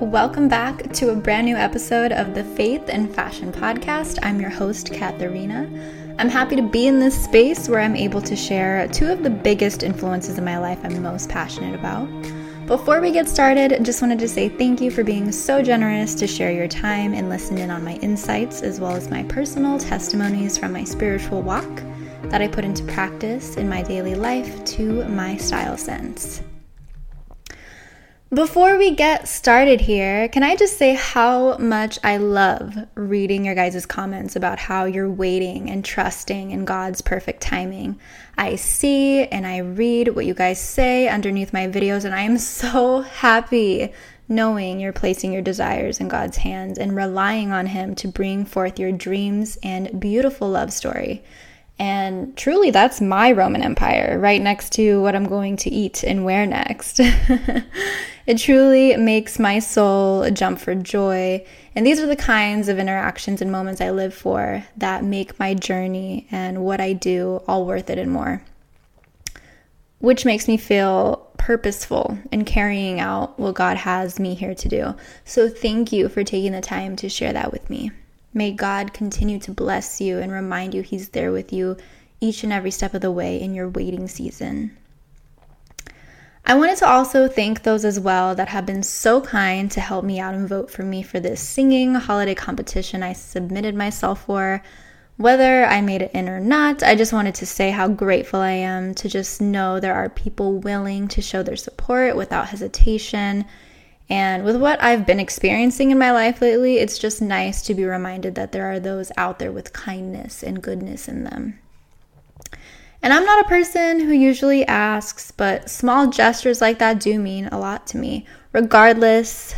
Welcome back to a brand new episode of the Faith and Fashion Podcast. I'm your host, Katharina. I'm happy to be in this space where I'm able to share two of the biggest influences in my life I'm most passionate about. Before we get started, just wanted to say thank you for being so generous to share your time and listen in on my insights, as well as my personal testimonies from my spiritual walk that I put into practice in my daily life to my style sense. Before we get started here, can I just say how much I love reading your guys' comments about how you're waiting and trusting in God's perfect timing? I see and I read what you guys say underneath my videos, and I am so happy knowing you're placing your desires in God's hands and relying on Him to bring forth your dreams and beautiful love story. And truly, that's my Roman Empire, right next to what I'm going to eat and wear next. it truly makes my soul jump for joy. And these are the kinds of interactions and moments I live for that make my journey and what I do all worth it and more. Which makes me feel purposeful in carrying out what God has me here to do. So, thank you for taking the time to share that with me. May God continue to bless you and remind you He's there with you each and every step of the way in your waiting season. I wanted to also thank those as well that have been so kind to help me out and vote for me for this singing holiday competition I submitted myself for. Whether I made it in or not, I just wanted to say how grateful I am to just know there are people willing to show their support without hesitation and with what I've been experiencing in my life lately, it's just nice to be reminded that there are those out there with kindness and goodness in them. And I'm not a person who usually asks, but small gestures like that do mean a lot to me. Regardless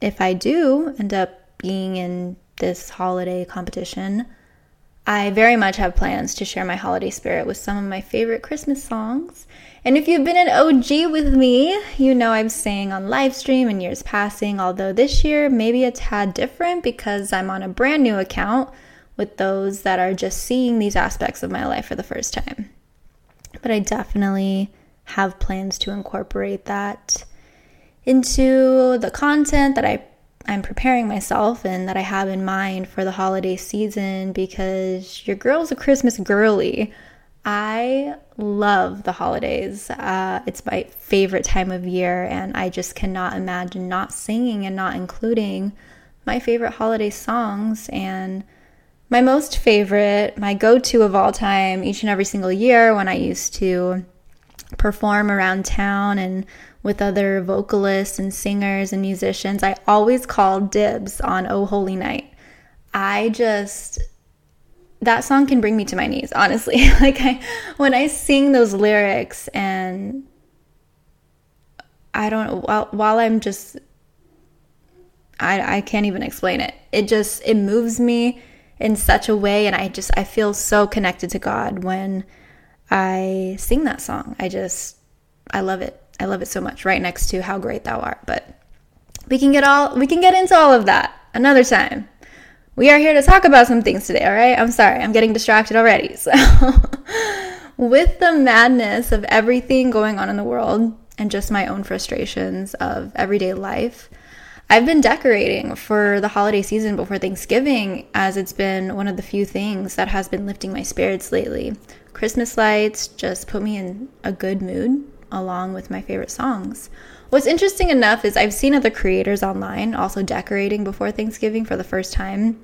if I do end up being in this holiday competition, I very much have plans to share my holiday spirit with some of my favorite Christmas songs. And if you've been an OG with me, you know I'm saying on live stream in years passing, although this year maybe a tad different because I'm on a brand new account with those that are just seeing these aspects of my life for the first time. But I definitely have plans to incorporate that into the content that I I'm preparing myself and that I have in mind for the holiday season because your girl's a Christmas girly. I love the holidays. Uh, it's my favorite time of year, and I just cannot imagine not singing and not including my favorite holiday songs. And my most favorite, my go to of all time, each and every single year when I used to perform around town and with other vocalists and singers and musicians, I always called dibs on Oh Holy Night. I just that song can bring me to my knees, honestly. like I when I sing those lyrics and I don't while while I'm just I I can't even explain it. It just it moves me in such a way and I just I feel so connected to God when I sing that song. I just I love it. I love it so much, right next to how great thou art. But we can get all we can get into all of that another time. We are here to talk about some things today, all right? I'm sorry, I'm getting distracted already. So with the madness of everything going on in the world and just my own frustrations of everyday life, I've been decorating for the holiday season before Thanksgiving, as it's been one of the few things that has been lifting my spirits lately. Christmas lights just put me in a good mood along with my favorite songs. What's interesting enough is I've seen other creators online also decorating before Thanksgiving for the first time.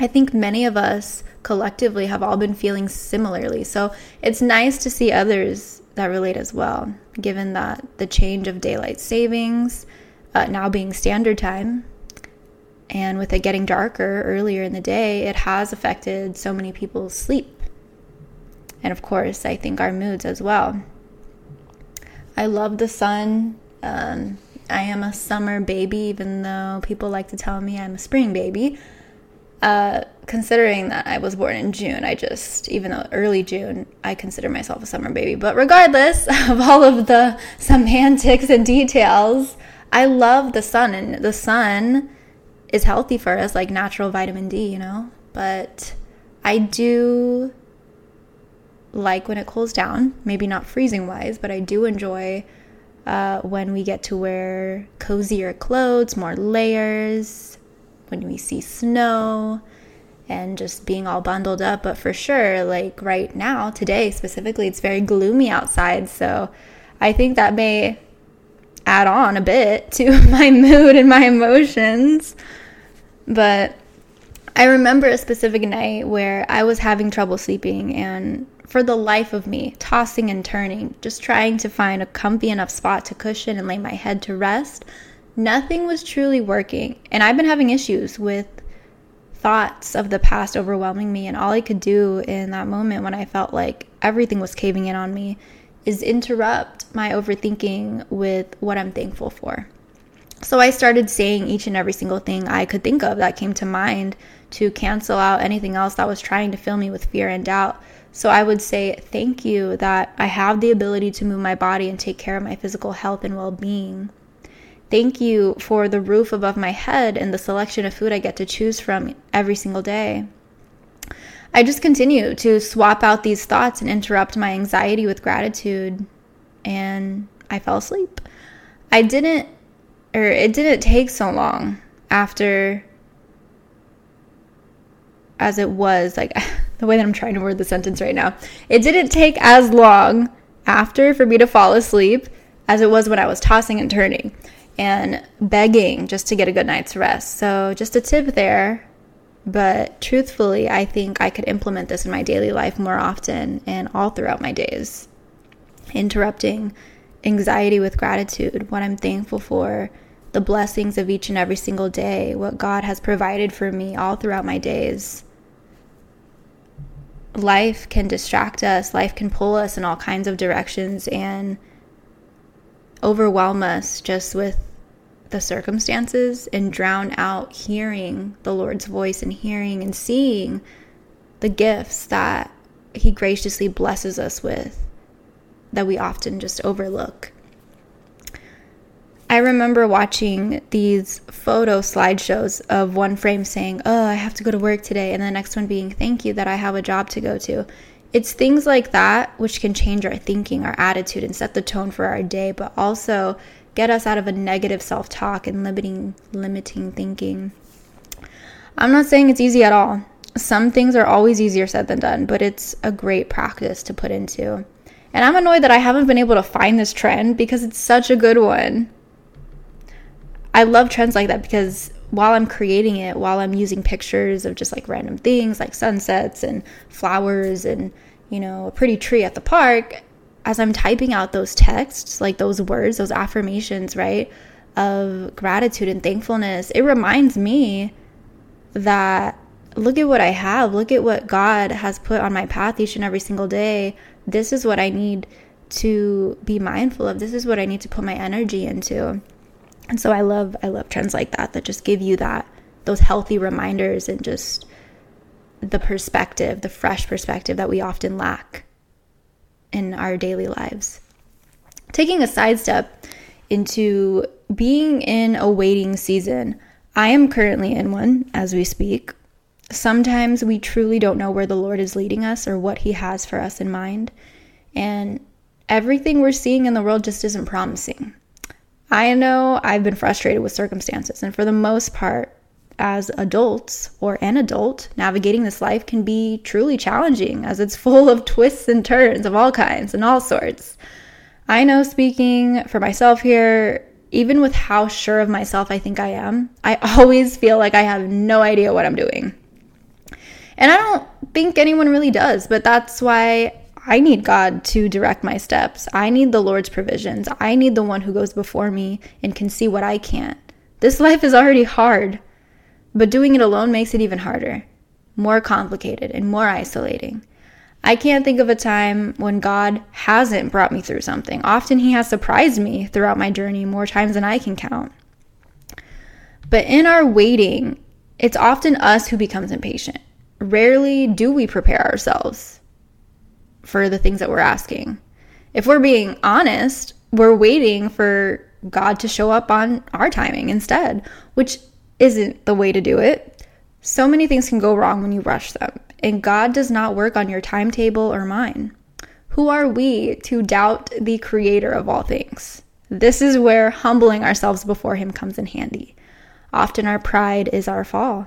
I think many of us collectively have all been feeling similarly. So it's nice to see others that relate as well, given that the change of daylight savings uh, now being standard time and with it getting darker earlier in the day, it has affected so many people's sleep. And of course, I think our moods as well. I love the sun. Um, I am a summer baby, even though people like to tell me I'm a spring baby. Uh, considering that I was born in June, I just, even though early June, I consider myself a summer baby. But regardless of all of the semantics and details, I love the sun, and the sun is healthy for us, like natural vitamin D, you know? But I do like when it cools down, maybe not freezing wise, but I do enjoy uh, when we get to wear cozier clothes, more layers, when we see snow, and just being all bundled up. But for sure, like right now, today specifically, it's very gloomy outside. So I think that may add on a bit to my mood and my emotions. But I remember a specific night where I was having trouble sleeping and for the life of me, tossing and turning, just trying to find a comfy enough spot to cushion and lay my head to rest. Nothing was truly working, and I've been having issues with thoughts of the past overwhelming me. And all I could do in that moment when I felt like everything was caving in on me is interrupt my overthinking with what I'm thankful for. So I started saying each and every single thing I could think of that came to mind to cancel out anything else that was trying to fill me with fear and doubt. So I would say, Thank you that I have the ability to move my body and take care of my physical health and well being. Thank you for the roof above my head and the selection of food I get to choose from every single day. I just continue to swap out these thoughts and interrupt my anxiety with gratitude, and I fell asleep. I didn't, or it didn't take so long after, as it was, like the way that I'm trying to word the sentence right now. It didn't take as long after for me to fall asleep as it was when I was tossing and turning and begging just to get a good night's rest. So, just a tip there. But truthfully, I think I could implement this in my daily life more often and all throughout my days. Interrupting anxiety with gratitude, what I'm thankful for, the blessings of each and every single day, what God has provided for me all throughout my days. Life can distract us, life can pull us in all kinds of directions, and overwhelm us just with the circumstances and drown out hearing the Lord's voice and hearing and seeing the gifts that He graciously blesses us with that we often just overlook. I remember watching these photo slideshows of one frame saying, Oh, I have to go to work today, and the next one being, Thank you that I have a job to go to. It's things like that which can change our thinking, our attitude, and set the tone for our day, but also get us out of a negative self talk and limiting, limiting thinking. I'm not saying it's easy at all. Some things are always easier said than done, but it's a great practice to put into. And I'm annoyed that I haven't been able to find this trend because it's such a good one. I love trends like that because while I'm creating it, while I'm using pictures of just like random things like sunsets and flowers and, you know, a pretty tree at the park, as I'm typing out those texts, like those words, those affirmations, right, of gratitude and thankfulness, it reminds me that look at what I have, look at what God has put on my path each and every single day. This is what I need to be mindful of. This is what I need to put my energy into. And so I love I love trends like that that just give you that those healthy reminders and just the perspective, the fresh perspective that we often lack in our daily lives. Taking a sidestep into being in a waiting season. I am currently in one as we speak. Sometimes we truly don't know where the Lord is leading us or what He has for us in mind. And everything we're seeing in the world just isn't promising. I know I've been frustrated with circumstances, and for the most part, as adults or an adult, navigating this life can be truly challenging as it's full of twists and turns of all kinds and all sorts. I know speaking for myself here, even with how sure of myself I think I am, I always feel like I have no idea what I'm doing. And I don't think anyone really does, but that's why I need God to direct my steps. I need the Lord's provisions. I need the one who goes before me and can see what I can't. This life is already hard, but doing it alone makes it even harder, more complicated, and more isolating. I can't think of a time when God hasn't brought me through something. Often He has surprised me throughout my journey more times than I can count. But in our waiting, it's often us who becomes impatient. Rarely do we prepare ourselves for the things that we're asking. If we're being honest, we're waiting for God to show up on our timing instead, which isn't the way to do it. So many things can go wrong when you rush them, and God does not work on your timetable or mine. Who are we to doubt the creator of all things? This is where humbling ourselves before Him comes in handy. Often our pride is our fall.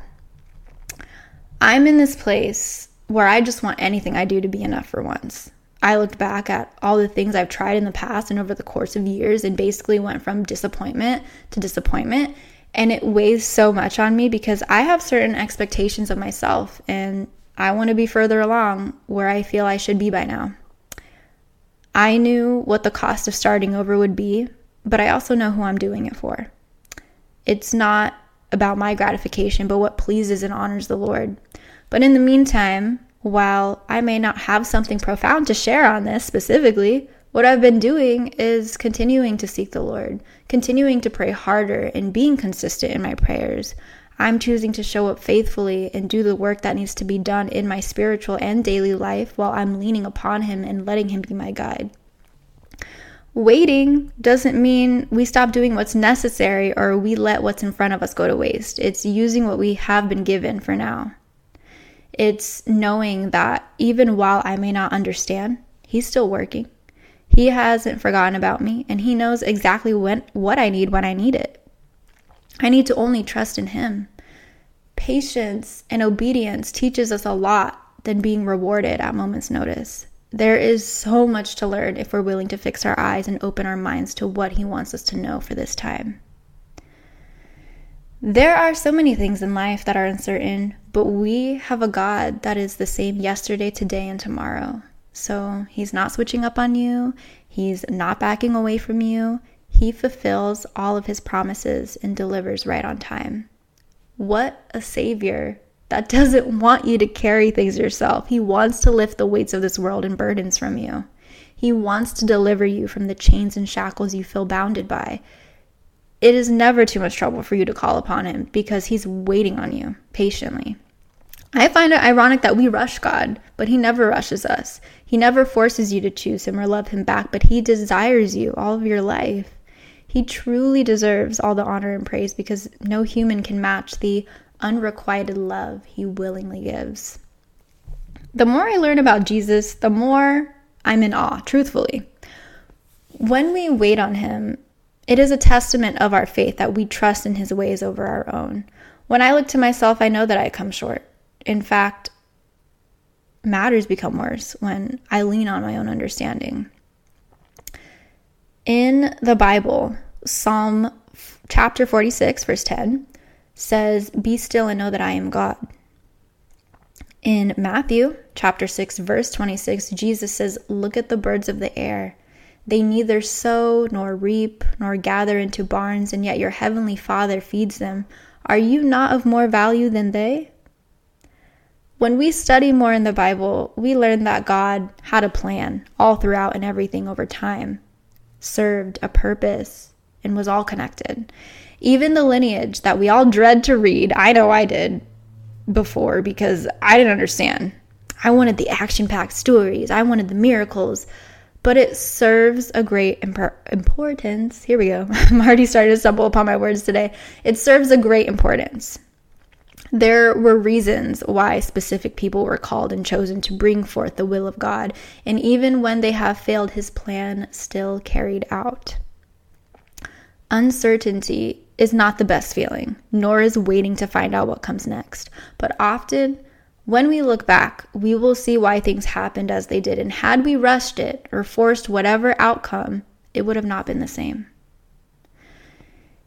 I'm in this place where I just want anything I do to be enough for once. I looked back at all the things I've tried in the past and over the course of years and basically went from disappointment to disappointment. And it weighs so much on me because I have certain expectations of myself and I want to be further along where I feel I should be by now. I knew what the cost of starting over would be, but I also know who I'm doing it for. It's not about my gratification, but what pleases and honors the Lord. But in the meantime, while I may not have something profound to share on this specifically, what I've been doing is continuing to seek the Lord, continuing to pray harder, and being consistent in my prayers. I'm choosing to show up faithfully and do the work that needs to be done in my spiritual and daily life while I'm leaning upon Him and letting Him be my guide. Waiting doesn't mean we stop doing what's necessary or we let what's in front of us go to waste. It's using what we have been given for now. It's knowing that even while I may not understand, He's still working. He hasn't forgotten about me and He knows exactly when, what I need when I need it. I need to only trust in Him. Patience and obedience teaches us a lot than being rewarded at moment's notice. There is so much to learn if we're willing to fix our eyes and open our minds to what He wants us to know for this time. There are so many things in life that are uncertain, but we have a God that is the same yesterday, today, and tomorrow. So He's not switching up on you, He's not backing away from you. He fulfills all of His promises and delivers right on time. What a Savior that doesn't want you to carry things yourself. He wants to lift the weights of this world and burdens from you. He wants to deliver you from the chains and shackles you feel bounded by. It is never too much trouble for you to call upon Him because He's waiting on you patiently. I find it ironic that we rush God, but He never rushes us. He never forces you to choose Him or love Him back, but He desires you all of your life. He truly deserves all the honor and praise because no human can match the unrequited love he willingly gives. The more I learn about Jesus, the more I'm in awe, truthfully. When we wait on him, it is a testament of our faith that we trust in his ways over our own. When I look to myself, I know that I come short. In fact, matters become worse when I lean on my own understanding. In the Bible, Psalm chapter 46, verse 10, says, Be still and know that I am God. In Matthew chapter 6, verse 26, Jesus says, Look at the birds of the air. They neither sow nor reap nor gather into barns, and yet your heavenly Father feeds them. Are you not of more value than they? When we study more in the Bible, we learn that God had a plan all throughout and everything over time, served a purpose, and was all connected. Even the lineage that we all dread to read, I know I did before because I didn't understand. I wanted the action packed stories, I wanted the miracles, but it serves a great importance. Here we go. I'm already starting to stumble upon my words today. It serves a great importance. There were reasons why specific people were called and chosen to bring forth the will of God, and even when they have failed, his plan still carried out. Uncertainty is not the best feeling, nor is waiting to find out what comes next. But often, when we look back, we will see why things happened as they did. And had we rushed it or forced whatever outcome, it would have not been the same.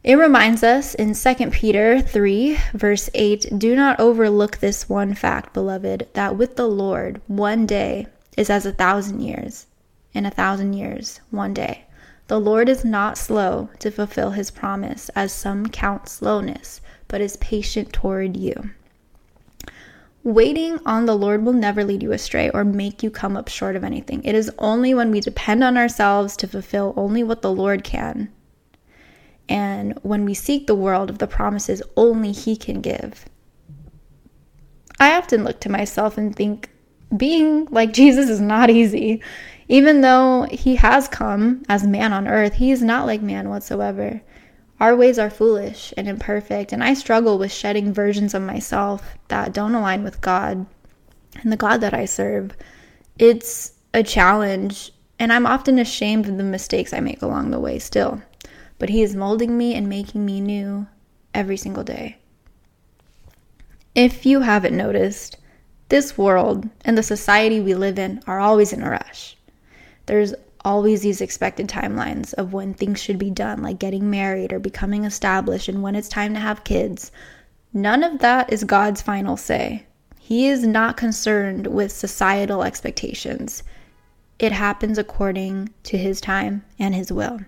It reminds us in 2 Peter 3, verse 8 Do not overlook this one fact, beloved, that with the Lord, one day is as a thousand years, and a thousand years, one day. The Lord is not slow to fulfill his promise, as some count slowness, but is patient toward you. Waiting on the Lord will never lead you astray or make you come up short of anything. It is only when we depend on ourselves to fulfill only what the Lord can, and when we seek the world of the promises only He can give. I often look to myself and think, being like Jesus is not easy. Even though he has come as man on earth, he is not like man whatsoever. Our ways are foolish and imperfect, and I struggle with shedding versions of myself that don't align with God and the God that I serve. It's a challenge And I'm often ashamed of the mistakes I make along the way still. But He is molding me and making me new every single day. If you haven't noticed, this world and the society we live in are always in a rush. There's always these expected timelines of when things should be done, like getting married or becoming established and when it's time to have kids. None of that is God's final say. He is not concerned with societal expectations. It happens according to His time and His will.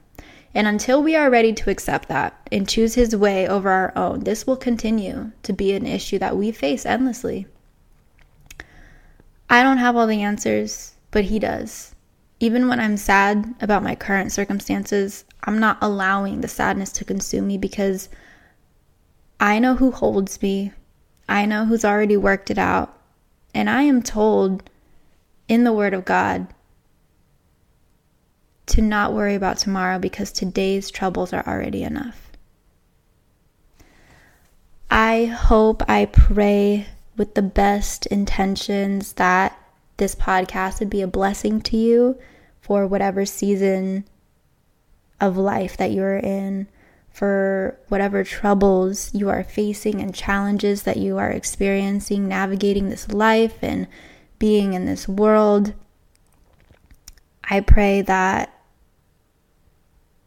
And until we are ready to accept that and choose His way over our own, this will continue to be an issue that we face endlessly. I don't have all the answers, but He does. Even when I'm sad about my current circumstances, I'm not allowing the sadness to consume me because I know who holds me. I know who's already worked it out. And I am told in the Word of God to not worry about tomorrow because today's troubles are already enough. I hope, I pray with the best intentions that this podcast would be a blessing to you for whatever season of life that you're in, for whatever troubles you are facing and challenges that you are experiencing, navigating this life and being in this world. I pray that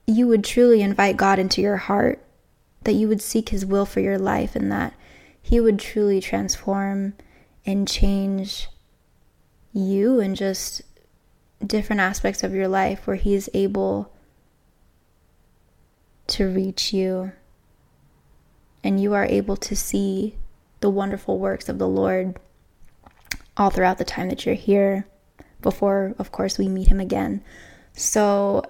you would truly invite God into your heart, that you would seek His will for your life, and that He would truly transform and change you and just different aspects of your life where He's able to reach you and you are able to see the wonderful works of the Lord all throughout the time that you're here before, of course, we meet Him again. So,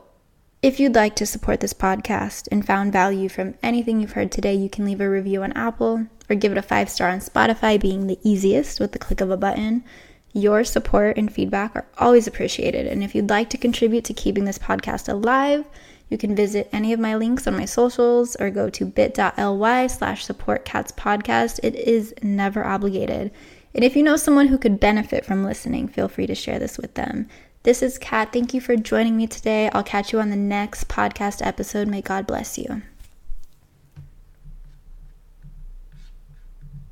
if you'd like to support this podcast and found value from anything you've heard today, you can leave a review on Apple or give it a five star on Spotify, being the easiest with the click of a button. Your support and feedback are always appreciated. And if you'd like to contribute to keeping this podcast alive, you can visit any of my links on my socials or go to bit.ly slash supportcatspodcast. It is never obligated. And if you know someone who could benefit from listening, feel free to share this with them. This is Kat. Thank you for joining me today. I'll catch you on the next podcast episode. May God bless you.